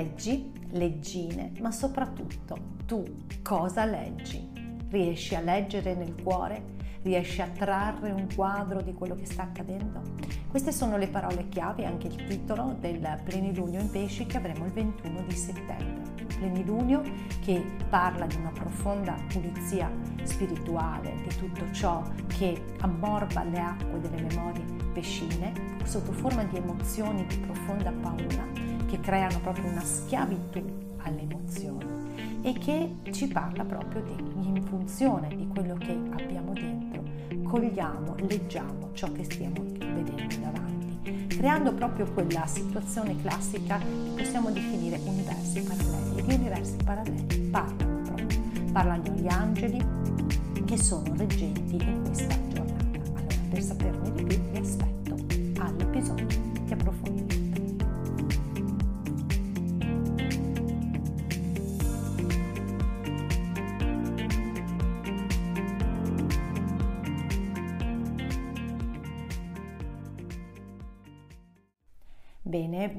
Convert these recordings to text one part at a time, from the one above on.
Leggi, leggine, ma soprattutto tu cosa leggi? Riesci a leggere nel cuore? Riesci a trarre un quadro di quello che sta accadendo? Queste sono le parole chiave, anche il titolo del plenilunio in pesci che avremo il 21 di settembre. Plenilunio che parla di una profonda pulizia spirituale, di tutto ciò che ammorba le acque delle memorie pescine sotto forma di emozioni di profonda paura creano proprio una schiavitù alle emozioni e che ci parla proprio di, in funzione di quello che abbiamo dentro, cogliamo, leggiamo ciò che stiamo vedendo davanti, creando proprio quella situazione classica che possiamo definire universi paralleli. Gli universi paralleli parlano proprio, parlano gli angeli che sono reggenti in questa giornata. Allora, per saperne di più vi aspetto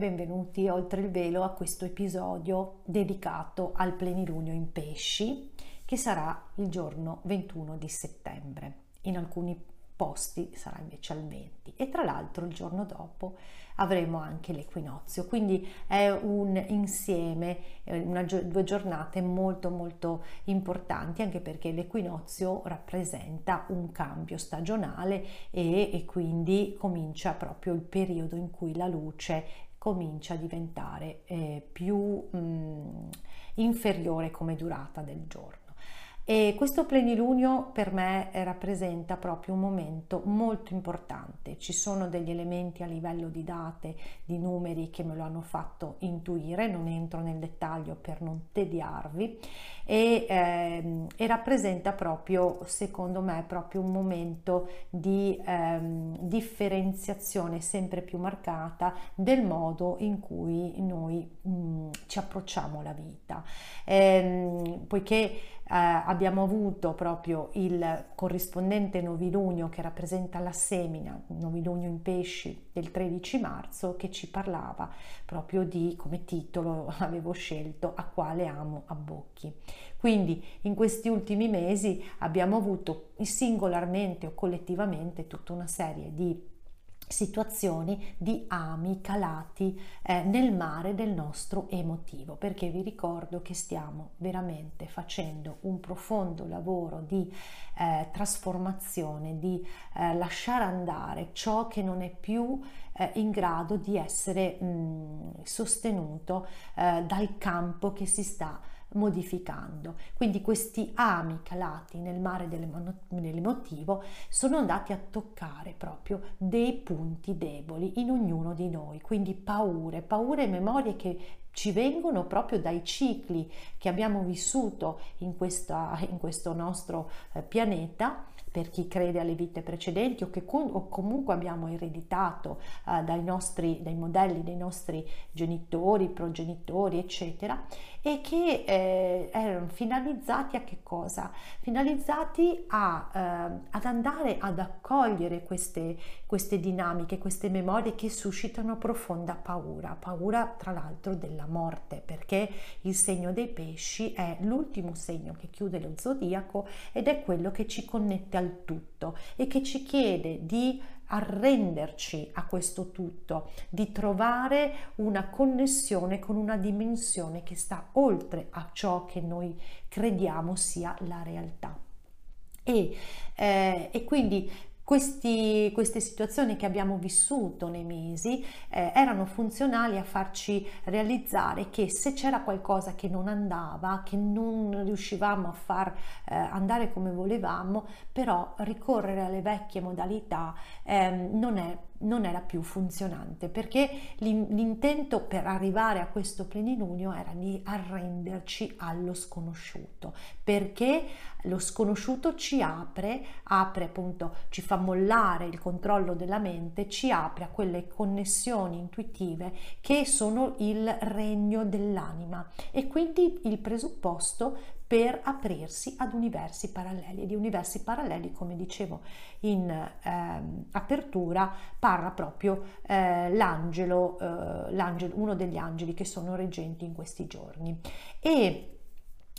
benvenuti oltre il velo a questo episodio dedicato al plenilunio in pesci che sarà il giorno 21 di settembre. In alcuni posti sarà invece al 20 e tra l'altro il giorno dopo avremo anche l'equinozio quindi è un insieme una, due giornate molto molto importanti anche perché l'equinozio rappresenta un cambio stagionale e, e quindi comincia proprio il periodo in cui la luce comincia a diventare eh, più mh, mm, inferiore come durata del giorno e questo plenilunio per me rappresenta proprio un momento molto importante. Ci sono degli elementi a livello di date, di numeri che me lo hanno fatto intuire, non entro nel dettaglio per non tediarvi e, ehm, e rappresenta proprio, secondo me, proprio un momento di ehm, differenziazione sempre più marcata del modo in cui noi mh, ci approcciamo alla vita. Ehm, poiché eh, abbiamo avuto proprio il corrispondente novilunio che rappresenta la semina, novilunio in pesci del 13 marzo, che ci parlava proprio di, come titolo avevo scelto, a quale amo abbocchi. Quindi in questi ultimi mesi abbiamo avuto singolarmente o collettivamente tutta una serie di situazioni di ami calati eh, nel mare del nostro emotivo perché vi ricordo che stiamo veramente facendo un profondo lavoro di eh, trasformazione di eh, lasciare andare ciò che non è più eh, in grado di essere mh, sostenuto eh, dal campo che si sta modificando. Quindi questi ami calati nel mare dell'emotivo sono andati a toccare proprio dei punti deboli in ognuno di noi, quindi paure, paure e memorie che ci vengono proprio dai cicli che abbiamo vissuto in, questa, in questo nostro eh, pianeta per chi crede alle vite precedenti o che o comunque abbiamo ereditato eh, dai nostri dai modelli dei nostri genitori, progenitori, eccetera, e che eh, erano finalizzati a che cosa? Finalizzati a, eh, ad andare ad accogliere queste, queste dinamiche, queste memorie che suscitano profonda paura, paura tra l'altro della morte, perché il segno dei pesci è l'ultimo segno che chiude lo zodiaco ed è quello che ci connette al tutto e che ci chiede di arrenderci a questo tutto, di trovare una connessione con una dimensione che sta oltre a ciò che noi crediamo sia la realtà. E, eh, e quindi questi, queste situazioni che abbiamo vissuto nei mesi eh, erano funzionali a farci realizzare che se c'era qualcosa che non andava, che non riuscivamo a far eh, andare come volevamo, però ricorrere alle vecchie modalità eh, non è non era più funzionante perché l'intento per arrivare a questo plenilunio era di arrenderci allo sconosciuto perché lo sconosciuto ci apre, apre appunto, ci fa mollare il controllo della mente, ci apre a quelle connessioni intuitive che sono il regno dell'anima. E quindi il presupposto per aprirsi ad universi paralleli. Di universi paralleli, come dicevo in eh, apertura, parla proprio eh, l'angelo, eh, l'angelo, uno degli angeli che sono reggenti in questi giorni. E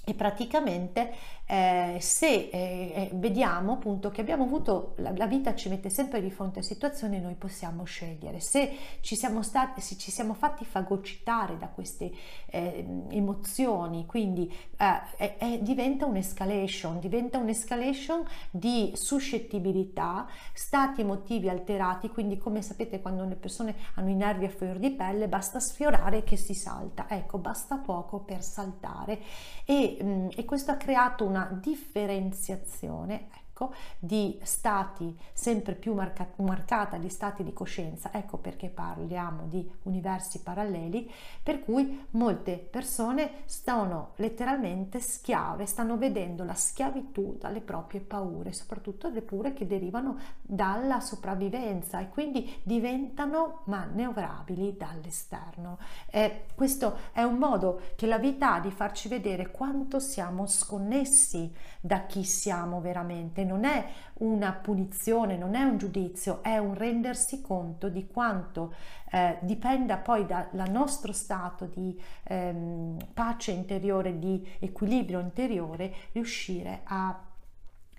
e praticamente eh, se eh, eh, vediamo appunto che abbiamo avuto la, la, vita ci mette sempre di fronte a situazioni noi possiamo scegliere. Se ci siamo stati se ci siamo fatti fagocitare da queste eh, emozioni quindi eh, diventa un'escalation diventa un'escalation di suscettibilità stati emotivi alterati quindi come sapete quando le persone hanno i nervi a fior di pelle basta sfiorare che si salta. Ecco basta poco per saltare. E Mm, e, questo ha creato una differenziazione ecco, di stati sempre più marca, marcata di stati di coscienza, ecco perché parliamo di universi paralleli, per cui molte persone stanno letteralmente schiave, stanno vedendo la schiavitù dalle proprie paure, soprattutto le paure che derivano dalla sopravvivenza e quindi diventano maniovrabili dall'esterno. Eh, questo è un modo che la vita ha di farci vedere quanto siamo sconnessi da chi siamo veramente non è una punizione, non è un giudizio, è un rendersi conto di quanto eh, dipenda poi dal nostro stato di ehm, pace interiore, di equilibrio interiore, riuscire a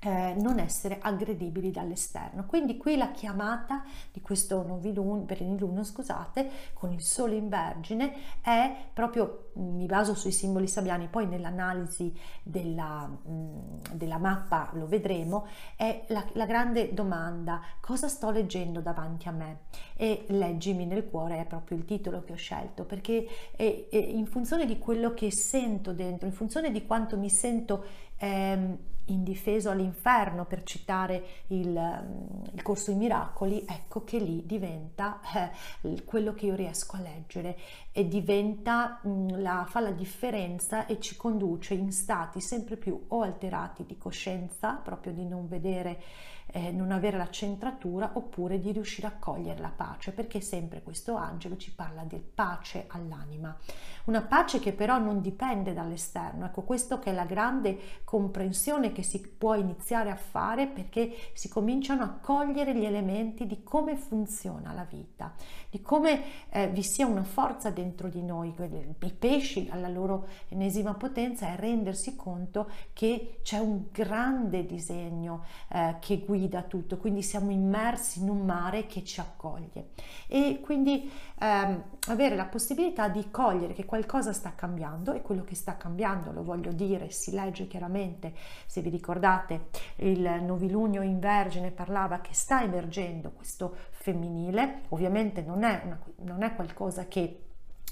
eh, non essere aggredibili dall'esterno. Quindi qui la chiamata di questo novilunio, scusate, con il sole in vergine è proprio, mm, mi baso sui simboli sabbiani, poi nell'analisi della, mm, della mappa lo vedremo, è la, la, grande domanda, cosa sto leggendo davanti a me? E leggimi nel cuore è proprio il titolo che ho scelto, perché è, è in funzione di quello che sento dentro, in funzione di quanto mi sento ehm, indifeso all'inferno, per citare il, il, corso i miracoli, ecco che lì diventa eh, quello che io riesco a leggere. E diventa, mh, mm, la, fa la differenza e ci conduce in stati sempre più o alterati di coscienza, proprio di non vedere eh, non avere la centratura oppure di riuscire a cogliere la pace, perché sempre questo angelo ci parla di pace all'anima. Una pace che però non dipende dall'esterno. Ecco, questo che è la grande comprensione che si può iniziare a fare perché si cominciano a cogliere gli elementi di come funziona la vita, di come eh, vi sia una forza dentro di noi. I pesci alla loro enesima potenza è rendersi conto che c'è un grande disegno eh, che guida guida tutto, quindi siamo immersi in un mare che ci accoglie. E quindi ehm, avere la possibilità di cogliere che qualcosa sta cambiando e quello che sta cambiando, lo voglio dire, si legge chiaramente, se vi ricordate il novilunio in Vergine parlava che sta emergendo questo femminile, ovviamente non è, una, non è qualcosa che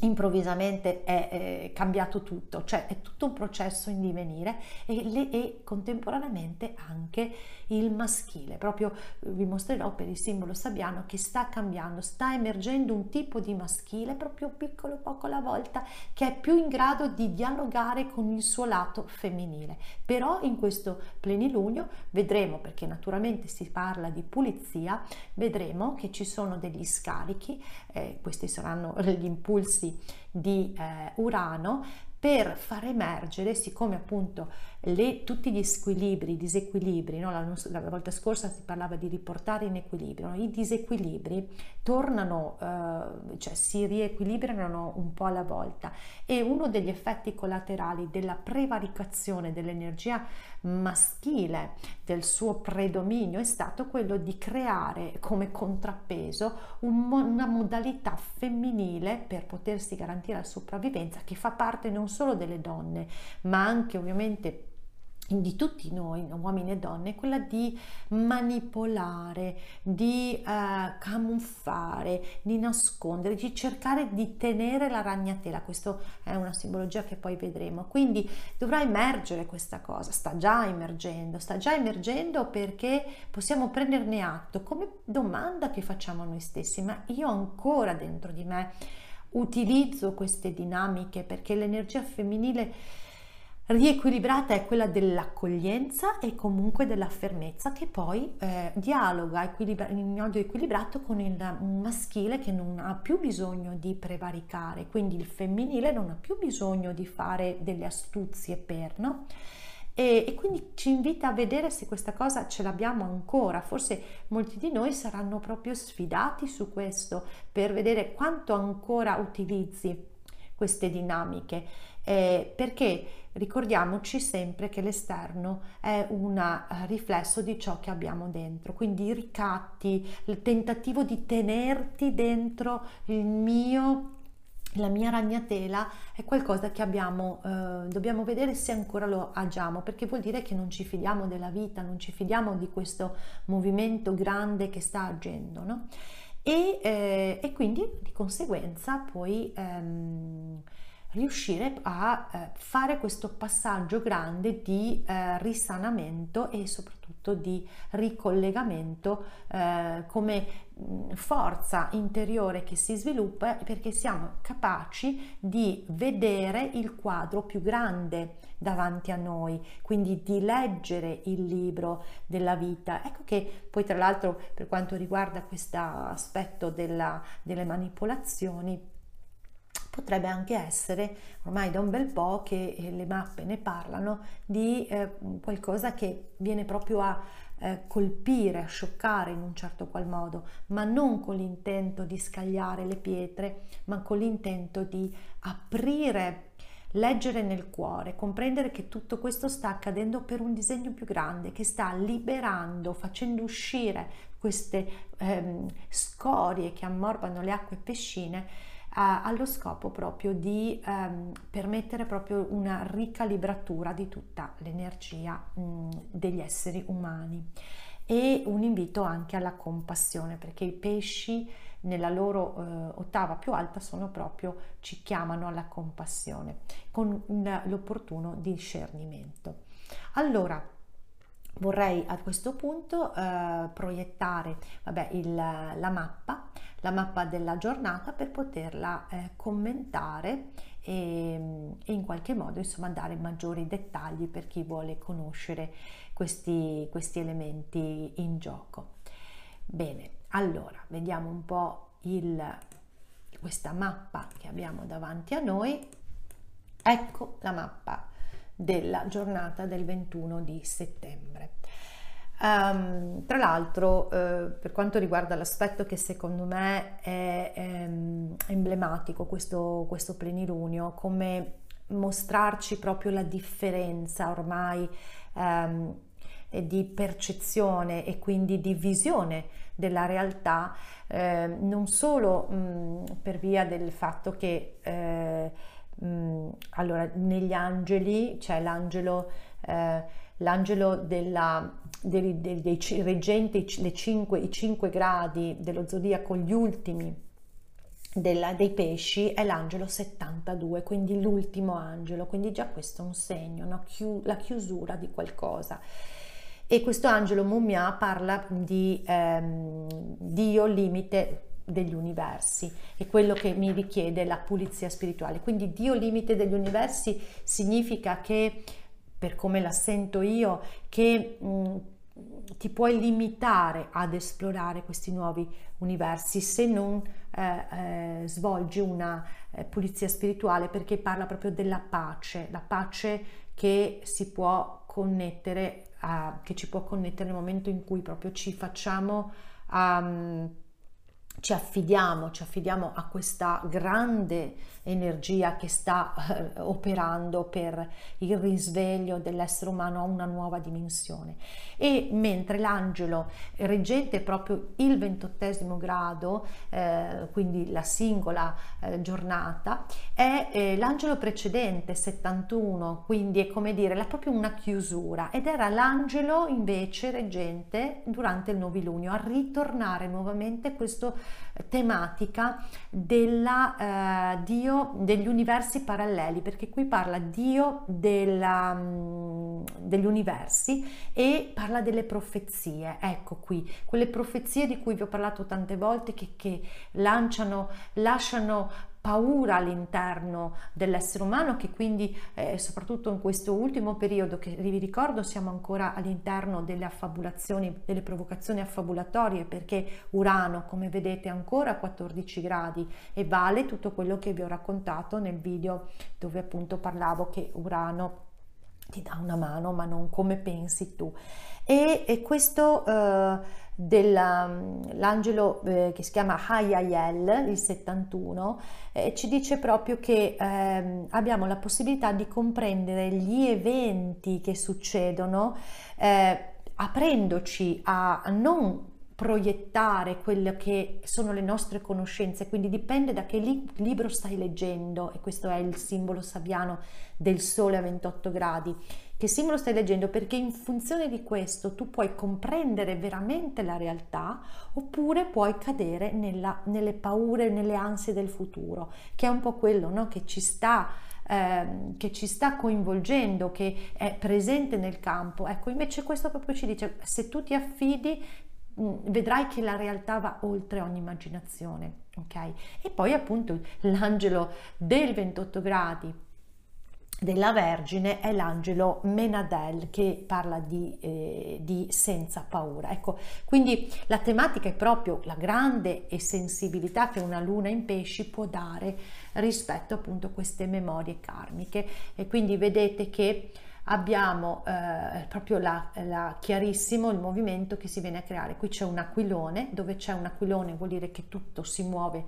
improvvisamente è, è, cambiato tutto, cioè è tutto un processo in divenire e, le, e, contemporaneamente anche il maschile. Proprio vi mostrerò per il simbolo sabbiano che sta cambiando, sta emergendo un tipo di maschile proprio piccolo poco alla volta che è più in grado di dialogare con il suo lato femminile. Però in questo plenilunio vedremo, perché naturalmente si parla di pulizia, vedremo che ci sono degli scarichi, eh, questi saranno gli impulsi di eh, Urano per far emergere, siccome appunto le, tutti gli squilibri, i disequilibri, no? la, la, volta scorsa si parlava di riportare in equilibrio, no? i disequilibri tornano, eh, cioè si riequilibrano un po' alla volta e uno degli effetti collaterali della prevaricazione dell'energia maschile, del suo predominio, è stato quello di creare come contrappeso un, una modalità femminile per potersi garantire la sopravvivenza che fa parte non solo delle donne, ma anche ovviamente di tutti noi, uomini e donne, è quella di manipolare, di eh, camuffare, di nascondere, di cercare di tenere la ragnatela. Questa è una simbologia che poi vedremo. Quindi dovrà emergere questa cosa, sta già emergendo, sta già emergendo perché possiamo prenderne atto come domanda che facciamo a noi stessi, ma io ancora dentro di me utilizzo queste dinamiche perché l'energia femminile riequilibrata è quella dell'accoglienza e comunque della fermezza che poi eh, dialoga equilibra- in modo equilibrato con il maschile che non ha più bisogno di prevaricare, quindi il femminile non ha più bisogno di fare delle astuzie per, no? E, e, quindi ci invita a vedere se questa cosa ce l'abbiamo ancora. Forse molti di noi saranno proprio sfidati su questo per vedere quanto ancora utilizzi queste dinamiche eh, perché ricordiamoci sempre che l'esterno è un eh, riflesso di ciò che abbiamo dentro, quindi i ricatti, il tentativo di tenerti dentro il mio la mia ragnatela è qualcosa che abbiamo, eh, dobbiamo vedere se ancora lo agiamo, perché vuol dire che non ci fidiamo della vita, non ci fidiamo di questo movimento grande che sta agendo, no? E, eh, e quindi di conseguenza poi ehm, riuscire a eh, fare questo passaggio grande di eh, risanamento e soprattutto di ricollegamento eh, come forza interiore che si sviluppa perché siamo capaci di vedere il quadro più grande davanti a noi, quindi di leggere il libro della vita. Ecco che poi tra l'altro per quanto riguarda questo aspetto della, delle manipolazioni, potrebbe anche essere, ormai da un bel po' che eh, le mappe ne parlano, di eh, qualcosa che viene proprio a eh, colpire, a scioccare in un certo qual modo, ma non con l'intento di scagliare le pietre, ma con l'intento di aprire, leggere nel cuore, comprendere che tutto questo sta accadendo per un disegno più grande, che sta liberando, facendo uscire queste ehm, scorie che ammorbano le acque pescine allo scopo proprio di ehm, permettere proprio una ricalibratura di tutta l'energia mh, degli esseri umani. E un invito anche alla compassione perché i pesci nella loro eh, ottava più alta sono proprio ci chiamano alla compassione con l'opportuno discernimento. Allora vorrei a questo punto eh, proiettare vabbè, il, la mappa la mappa della giornata per poterla eh, commentare e, e, in qualche modo insomma dare maggiori dettagli per chi vuole conoscere questi, questi elementi in gioco. Bene, allora vediamo un po' il, questa mappa che abbiamo davanti a noi. Ecco la mappa della giornata del 21 di settembre. Um, tra l'altro, eh, per quanto riguarda l'aspetto che secondo me è, è ehm, emblematico, questo, questo plenilunio, come mostrarci proprio la differenza ormai um, di percezione e quindi di visione della realtà, eh, non solo mh, per via del fatto che eh, mh, allora, negli angeli c'è l'angelo, eh, l'angelo della dei, dei, dei reggenti, cinque, i cinque gradi dello zodiaco, gli ultimi della, dei pesci è l'angelo 72, quindi l'ultimo angelo, quindi già questo è un segno, no? Chiu, la chiusura di qualcosa. E questo angelo mummia parla di ehm, Dio limite degli universi e quello che mi richiede la pulizia spirituale. Quindi Dio limite degli universi significa che per come la sento io, che mh, mm, ti puoi limitare ad esplorare questi nuovi universi se non eh, eh, svolgi una eh, pulizia spirituale perché parla proprio della pace, la pace che si può connettere, a, che ci può connettere nel momento in cui proprio ci facciamo um, ci affidiamo, ci affidiamo a questa grande energia che sta eh, operando per il risveglio dell'essere umano a una nuova dimensione. E mentre l'angelo reggente proprio il ventottesimo grado, eh, quindi la singola eh, giornata, è eh, l'angelo precedente, 71, quindi è come dire, è proprio una chiusura ed era l'angelo invece reggente durante il novilunio a ritornare nuovamente questa tematica della eh, Dio degli universi paralleli, perché qui parla Dio della, mm, degli universi e parla delle profezie. Ecco qui, quelle profezie di cui vi ho parlato tante volte che, che lanciano, lasciano paura all'interno dell'essere umano che quindi eh, soprattutto in questo ultimo periodo che vi ricordo siamo ancora all'interno delle affabulazioni delle provocazioni affabulatorie perché Urano come vedete è ancora a 14 gradi e vale tutto quello che vi ho raccontato nel video dove appunto parlavo che Urano ti dà una mano ma non come pensi tu. E, e questo eh, dell'angelo eh, che si chiama Hayayel, il 71, eh, ci dice proprio che eh, abbiamo la possibilità di comprendere gli eventi che succedono eh, aprendoci a non proiettare quelle che sono le nostre conoscenze, quindi dipende da che li- libro stai leggendo e questo è il simbolo sabiano del sole a 28 gradi che simbolo stai leggendo perché in funzione di questo tu puoi comprendere veramente la realtà oppure puoi cadere nella, nelle paure, nelle ansie del futuro, che è un po' quello no? che, ci sta, eh, che ci sta coinvolgendo, che è presente nel campo. Ecco, invece questo proprio ci dice, se tu ti affidi mm, vedrai che la realtà va oltre ogni immaginazione, ok? E poi appunto l'angelo del 28 gradi della Vergine è l'angelo Menadel che parla di, eh, di, senza paura. Ecco, quindi la tematica è proprio la grande sensibilità che una luna in pesci può dare rispetto appunto a queste memorie karmiche e quindi vedete che abbiamo eh, proprio la, la, chiarissimo il movimento che si viene a creare. Qui c'è un aquilone, dove c'è un aquilone vuol dire che tutto si muove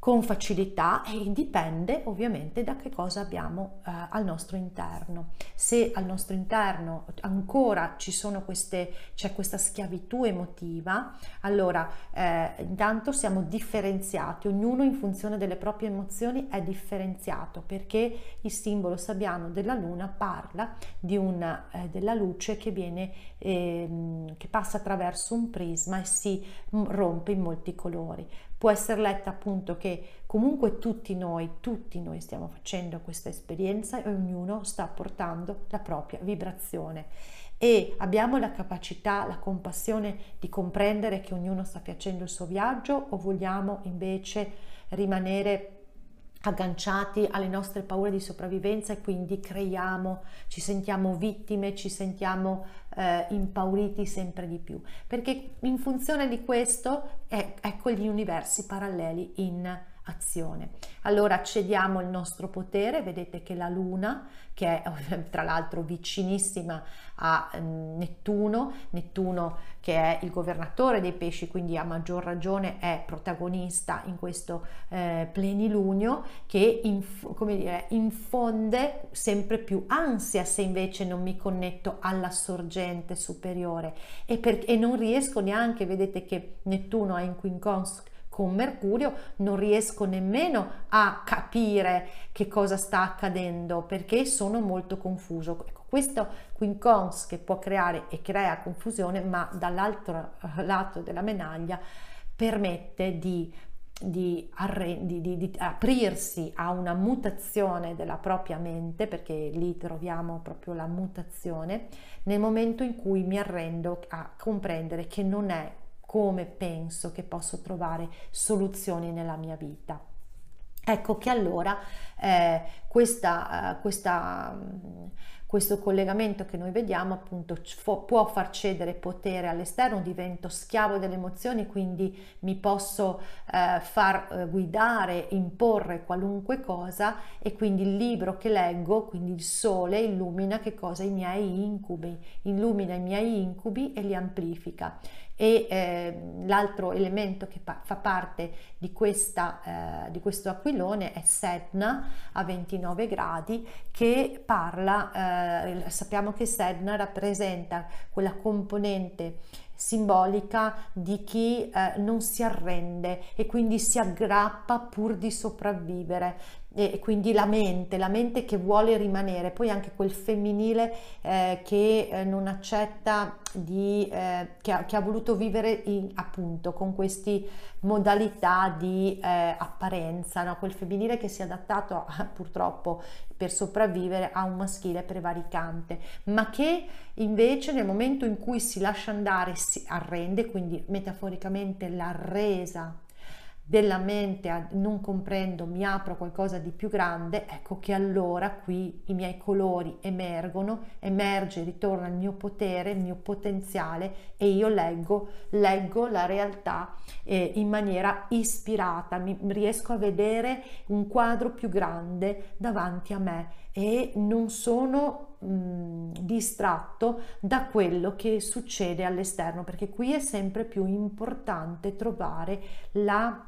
con facilità e dipende ovviamente da che cosa abbiamo eh, al nostro interno. Se al nostro interno ancora ci sono queste, c'è questa schiavitù emotiva, allora eh, intanto siamo differenziati, ognuno in funzione delle proprie emozioni è differenziato perché il simbolo sabbiano della luna parla una, eh, della luce che viene, ehm, che passa attraverso un prisma e si rompe in molti colori può essere letta appunto che comunque tutti noi, tutti noi stiamo facendo questa esperienza e ognuno sta portando la propria vibrazione. E abbiamo la capacità, la compassione di comprendere che ognuno sta facendo il suo viaggio o vogliamo invece rimanere agganciati alle nostre paure di sopravvivenza e quindi creiamo, ci sentiamo vittime, ci sentiamo eh, impauriti sempre di più, perché in funzione di questo è, ecco gli universi paralleli in azione. Allora cediamo il nostro potere, vedete che la Luna, che è tra l'altro vicinissima a mm, Nettuno, Nettuno che è il governatore dei pesci, quindi a maggior ragione è protagonista in questo eh, plenilunio che inf- come dire, infonde sempre più ansia se invece non mi connetto alla sorgente superiore e, per- e non riesco neanche, vedete che Nettuno è in quincons con Mercurio non riesco nemmeno a capire che cosa sta accadendo perché sono molto confuso. Ecco, questo quincons che può creare e crea confusione, ma dall'altro eh, lato della medaglia permette di di, arrendi, di, di, aprirsi a una mutazione della propria mente, perché lì troviamo proprio la mutazione, nel momento in cui mi arrendo a comprendere che non è come penso che posso trovare soluzioni nella mia vita. Ecco che allora eh, questa, uh, questa, um, questo collegamento che noi vediamo appunto può far cedere potere all'esterno, divento schiavo delle emozioni, quindi mi posso eh, far eh, guidare, imporre qualunque cosa e quindi il libro che leggo, quindi il sole illumina che cosa? I miei incubi, illumina i miei incubi e li amplifica e eh, l'altro elemento che pa- fa parte di, questa, eh, di questo aquilone è Sedna a 29 gradi che parla, eh, sappiamo che Sedna rappresenta quella componente simbolica di chi eh, non si arrende e quindi si aggrappa pur di sopravvivere e quindi la mente, la mente che vuole rimanere, poi anche quel femminile eh, che eh, non accetta di, eh, che, ha, che, ha, voluto vivere in, appunto con queste modalità di eh, apparenza, no? quel femminile che si è adattato a, purtroppo per sopravvivere a un maschile prevaricante, ma che invece nel momento in cui si lascia andare si arrende, quindi metaforicamente la resa della mente non comprendo, mi apro qualcosa di più grande, ecco che allora qui i miei colori emergono, emerge, ritorna il mio potere, il mio potenziale e io leggo, leggo la realtà eh, in maniera ispirata, mi riesco a vedere un quadro più grande davanti a me e non sono mh, distratto da quello che succede all'esterno perché qui è sempre più importante trovare la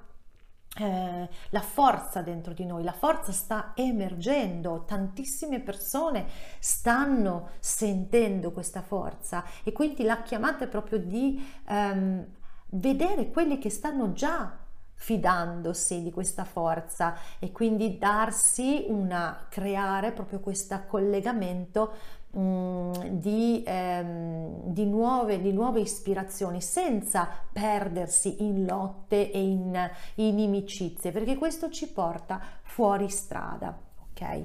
eh, la forza dentro di noi, la forza sta emergendo, tantissime persone stanno sentendo questa forza e quindi la chiamata è proprio di ehm, vedere quelli che stanno già fidandosi di questa forza e quindi darsi una creare proprio questo collegamento di, ehm, di, nuove, di, nuove, ispirazioni senza perdersi in lotte e in, in inimicizie perché questo ci porta fuori strada ok?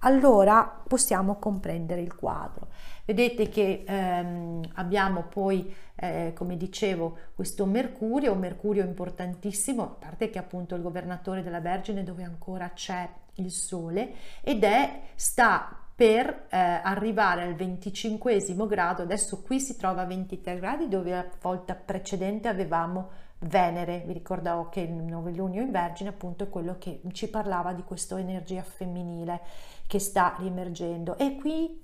Allora possiamo comprendere il quadro. Vedete che ehm, abbiamo poi eh, come dicevo questo mercurio un mercurio importantissimo a parte che appunto il governatore della vergine dove ancora c'è il sole ed è sta per eh, arrivare al 25 grado, adesso qui si trova a 23 gradi dove la volta precedente avevamo Venere, vi ricordavo che il novellunio in Vergine appunto è quello che ci parlava di questa energia femminile che sta riemergendo. E qui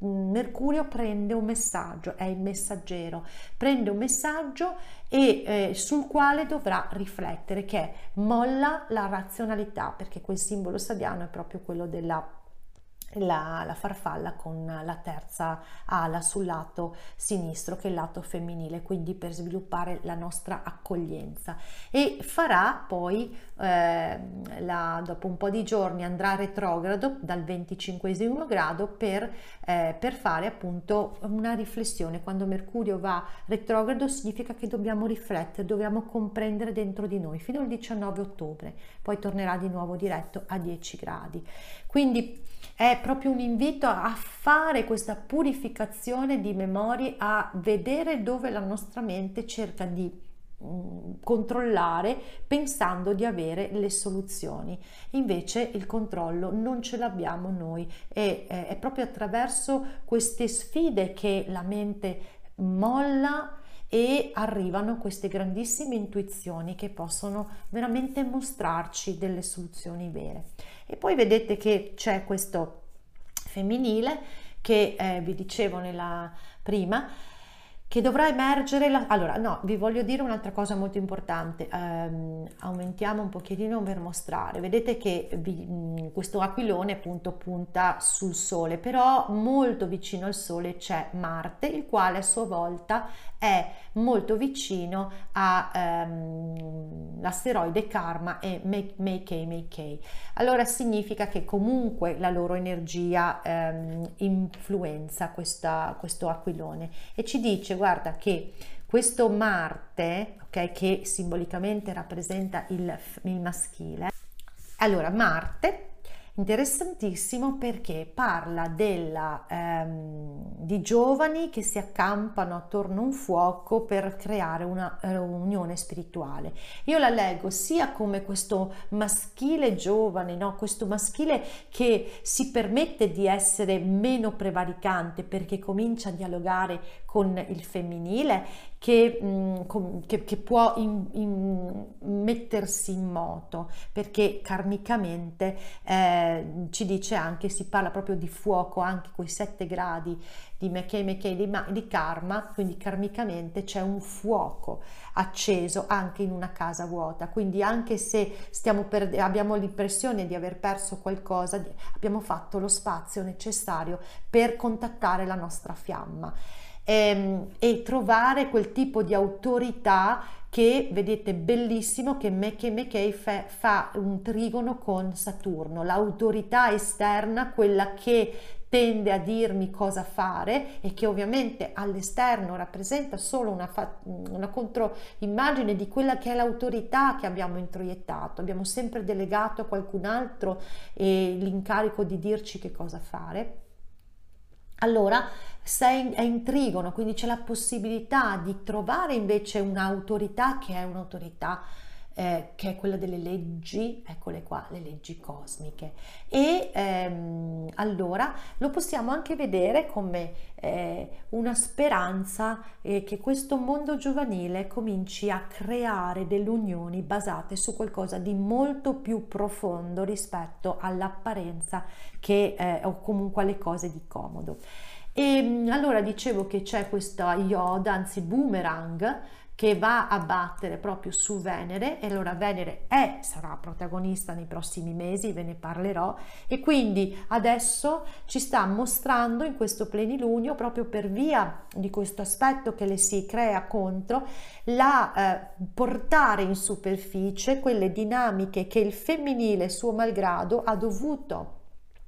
Mercurio prende un messaggio, è il messaggero, prende un messaggio e eh, sul quale dovrà riflettere che è molla la razionalità perché quel simbolo sadiano è proprio quello della la, la, farfalla con la terza ala sul lato sinistro che è il lato femminile quindi per sviluppare la nostra accoglienza. E farà poi eh, la, dopo un po' di giorni andrà retrogrado dal 25 grado per, eh, per fare appunto una riflessione. Quando Mercurio va retrogrado significa che dobbiamo riflettere dobbiamo comprendere dentro di noi. Fino al 19 ottobre poi tornerà di nuovo diretto a 10 gradi. Quindi è proprio un invito a fare questa purificazione di memorie, a vedere dove la nostra mente cerca di mm, controllare pensando di avere le soluzioni invece il controllo non ce l'abbiamo noi e eh, è proprio attraverso queste sfide che la mente molla e arrivano queste grandissime intuizioni che possono veramente mostrarci delle soluzioni vere. E poi vedete che c'è questo femminile che eh, vi dicevo nella prima che dovrà emergere la... allora no vi voglio dire un'altra cosa molto importante. Um, aumentiamo un pochettino per mostrare. Vedete che vi, questo aquilone appunto punta sul sole però molto vicino al sole c'è Marte il quale a sua volta è molto vicino all'asteroide ehm, um, Karma e Meikei Meikei allora significa che comunque la loro energia um, influenza questa, questo aquilone. E ci dice guarda che questo Marte, okay, che simbolicamente rappresenta il, il maschile, allora Marte interessantissimo perché parla della, ehm, di giovani che si accampano attorno a un fuoco per creare una uh, unione spirituale. Io la leggo sia come questo maschile giovane, no? questo maschile che si permette di essere meno prevaricante perché comincia a dialogare con il femminile che, che, che può in, in mettersi in moto perché karmicamente eh, ci dice anche, si parla proprio di fuoco, anche quei sette gradi di Mekei Mekei di, di karma, quindi karmicamente c'è un fuoco acceso anche in una casa vuota, quindi anche se stiamo per, abbiamo l'impressione di aver perso qualcosa, abbiamo fatto lo spazio necessario per contattare la nostra fiamma ehm, e trovare quel tipo di autorità che vedete bellissimo che Mekhe Mekhe fa, fa un trigono con Saturno, l'autorità esterna, quella che tende a dirmi cosa fare e che ovviamente all'esterno rappresenta solo una, fa- una controimmagine di quella che è l'autorità che abbiamo introiettato. Abbiamo sempre delegato a qualcun altro eh, l'incarico di dirci che cosa fare. Allora sei, è in quindi c'è la possibilità di trovare invece un'autorità che è un'autorità eh, che è quella delle leggi, eccole qua, le leggi cosmiche. E ehm, allora lo possiamo anche vedere come eh, una speranza eh, che questo mondo giovanile cominci a creare delle unioni basate su qualcosa di molto più profondo rispetto all'apparenza che, eh, o comunque alle cose di comodo. E ehm, allora dicevo che c'è questa Yoda, anzi boomerang, che va a battere proprio su Venere e allora Venere è, sarà protagonista nei prossimi mesi, ve ne parlerò e quindi adesso ci sta mostrando in questo plenilunio proprio per via di questo aspetto che le si crea contro la eh, portare in superficie quelle dinamiche che il femminile suo malgrado ha dovuto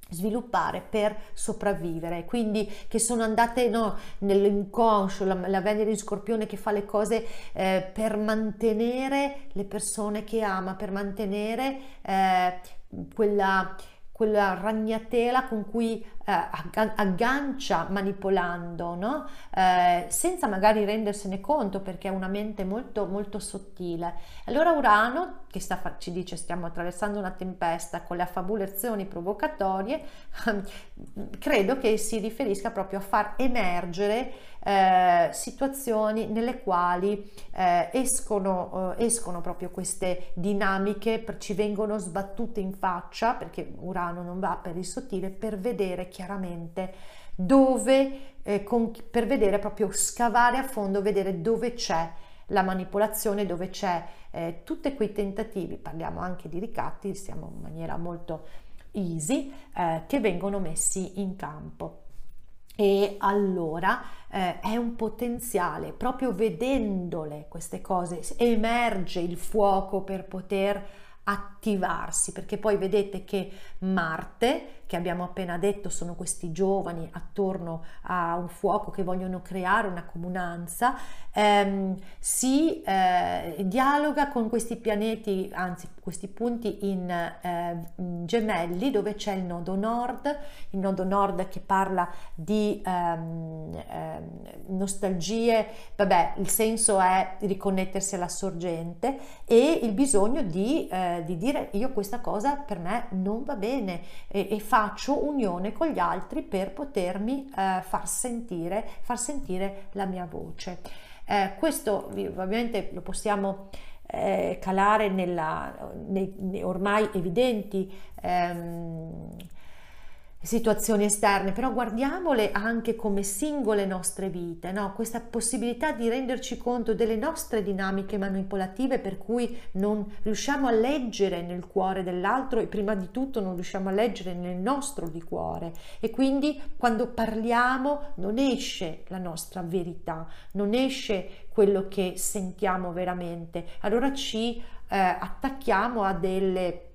sviluppare per sopravvivere. Quindi che sono andate no, nell'inconscio la, la Venere in Scorpione che fa le cose eh, per mantenere le persone che ama per mantenere eh, quella quella ragnatela con cui eh, aggancia manipolando, no? eh, senza magari rendersene conto perché è una mente molto molto sottile. Allora Urano, che sta, ci dice stiamo attraversando una tempesta con le affabulazioni provocatorie, credo che si riferisca proprio a far emergere eh, situazioni nelle quali eh, escono, eh, escono proprio queste dinamiche, ci vengono sbattute in faccia perché Urano non va per il sottile per vedere chiaramente dove, eh, con, per vedere proprio scavare a fondo, vedere dove c'è la manipolazione, dove c'è eh, tutti quei tentativi, parliamo anche di ricatti, siamo in maniera molto easy, eh, che vengono messi in campo. E allora eh, è un potenziale, proprio vedendole queste cose, emerge il fuoco per poter attivarsi, perché poi vedete che Marte che abbiamo appena detto sono questi giovani attorno a un fuoco che vogliono creare una comunanza, ehm, si eh, dialoga con questi pianeti, anzi questi punti in eh, gemelli dove c'è il nodo nord, il nodo nord che parla di ehm, ehm, nostalgie, vabbè il senso è riconnettersi alla sorgente e il bisogno di, eh, di dire io questa cosa per me non va bene e, e fa faccio unione con gli altri per potermi eh, far, sentire, far sentire la mia voce. Eh, questo ovviamente lo possiamo eh, calare nella, nei, nei ormai evidenti ehm, situazioni esterne, però guardiamole anche come singole nostre vite, no? questa possibilità di renderci conto delle nostre dinamiche manipolative per cui non riusciamo a leggere nel cuore dell'altro e prima di tutto non riusciamo a leggere nel nostro di cuore e quindi quando parliamo non esce la nostra verità, non esce quello che sentiamo veramente, allora ci eh, attacchiamo a delle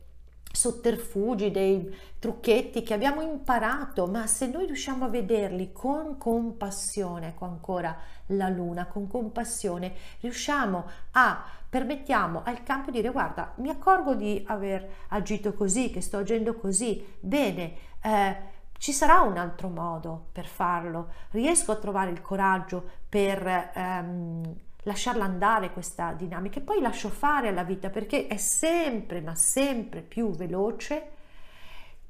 sotterfugi, dei trucchetti che abbiamo imparato, ma se noi riusciamo a vederli con compassione, ecco ancora la luna, con compassione, riusciamo a permettiamo al campo di dire guarda, mi accorgo di aver agito così, che sto agendo così, bene, eh, ci sarà un altro modo per farlo, riesco a trovare il coraggio per ehm, lasciarla andare questa dinamica e poi lascio fare alla vita perché è sempre, ma sempre più veloce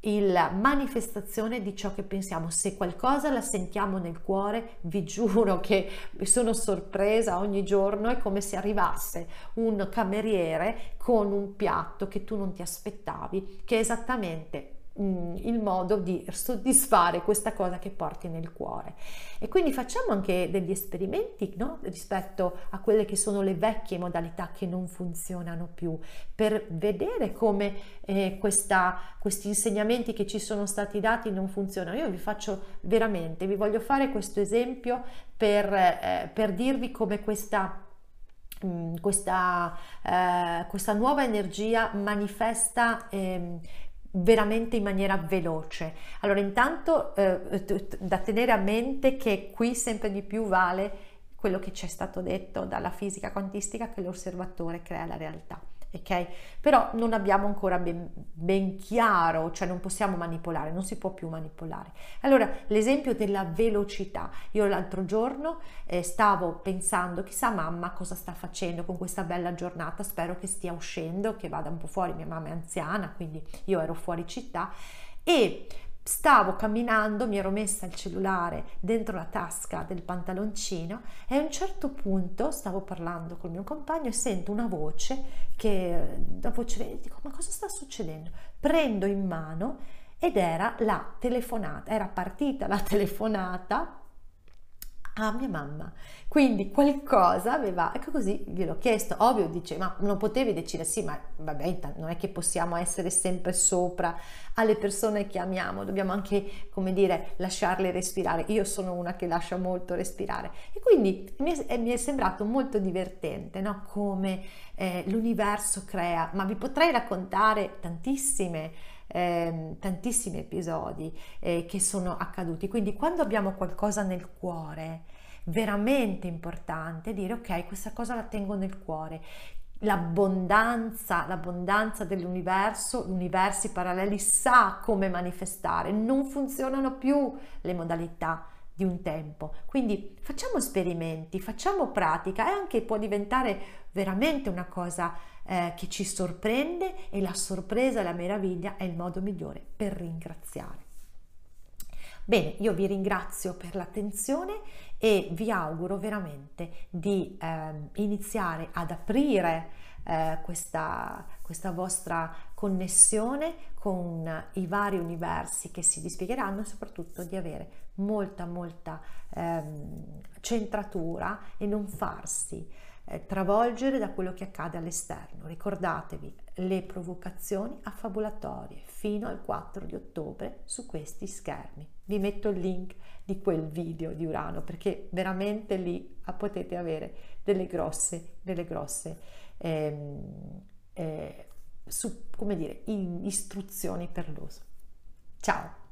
la manifestazione di ciò che pensiamo. Se qualcosa la sentiamo nel cuore, vi giuro che sono sorpresa ogni giorno, è come se arrivasse un cameriere con un piatto che tu non ti aspettavi, che è esattamente Mm, il modo di soddisfare questa cosa che porti nel cuore. E quindi facciamo anche degli esperimenti no? rispetto a quelle che sono le vecchie modalità che non funzionano più, per vedere come eh, questa, questi insegnamenti che ci sono stati dati non funzionano. Io vi faccio veramente, vi voglio fare questo esempio per, eh, per dirvi come questa mm, questa, eh, questa, nuova energia manifesta eh, veramente in maniera veloce. Allora intanto eh, da tenere a mente che qui sempre di più vale quello che ci è stato detto dalla fisica quantistica che l'osservatore crea la realtà ok? Però non abbiamo ancora ben, ben, chiaro, cioè non possiamo manipolare, non si può più manipolare. Allora, l'esempio della velocità. Io l'altro giorno eh, stavo pensando, chissà mamma cosa sta facendo con questa bella giornata, spero che stia uscendo, che vada un po' fuori, mia mamma è anziana, quindi io ero fuori città e Stavo camminando, mi ero messa il cellulare dentro la tasca del pantaloncino e a un certo punto stavo parlando col mio compagno e sento una voce che da voce dico ma cosa sta succedendo? Prendo in mano ed era la telefonata, era partita la telefonata a mia mamma. Quindi qualcosa aveva, ecco così gliel'ho chiesto, ovvio dice, ma non potevi decidere, sì, ma vabbè, non è che possiamo essere sempre sopra alle persone che amiamo, dobbiamo anche, come dire, lasciarle respirare. Io sono una che lascia molto respirare. E quindi mi è, mi è sembrato molto divertente, no? Come eh, l'universo crea, ma vi potrei raccontare tantissime eh, tantissimi episodi eh, che sono accaduti. Quindi quando abbiamo qualcosa nel cuore, veramente importante dire ok, questa cosa la tengo nel cuore. L'abbondanza, l'abbondanza dell'universo, universi paralleli sa come manifestare, non funzionano più le modalità di un tempo. Quindi facciamo esperimenti, facciamo pratica e anche può diventare veramente una cosa eh, che ci sorprende e la sorpresa e la meraviglia è il modo migliore per ringraziare. Bene, io vi ringrazio per l'attenzione e vi auguro veramente di eh, iniziare ad aprire eh, questa, questa vostra connessione con i vari universi che si dispiegheranno e soprattutto di avere molta molta ehm, centratura e non farsi eh, travolgere da quello che accade all'esterno. Ricordatevi le provocazioni affabulatorie fino al 4 di ottobre su questi schermi. Vi metto il link di quel video di Urano perché veramente lì potete avere delle grosse, delle grosse ehm, eh, su, come dire, istruzioni per l'uso. Ciao!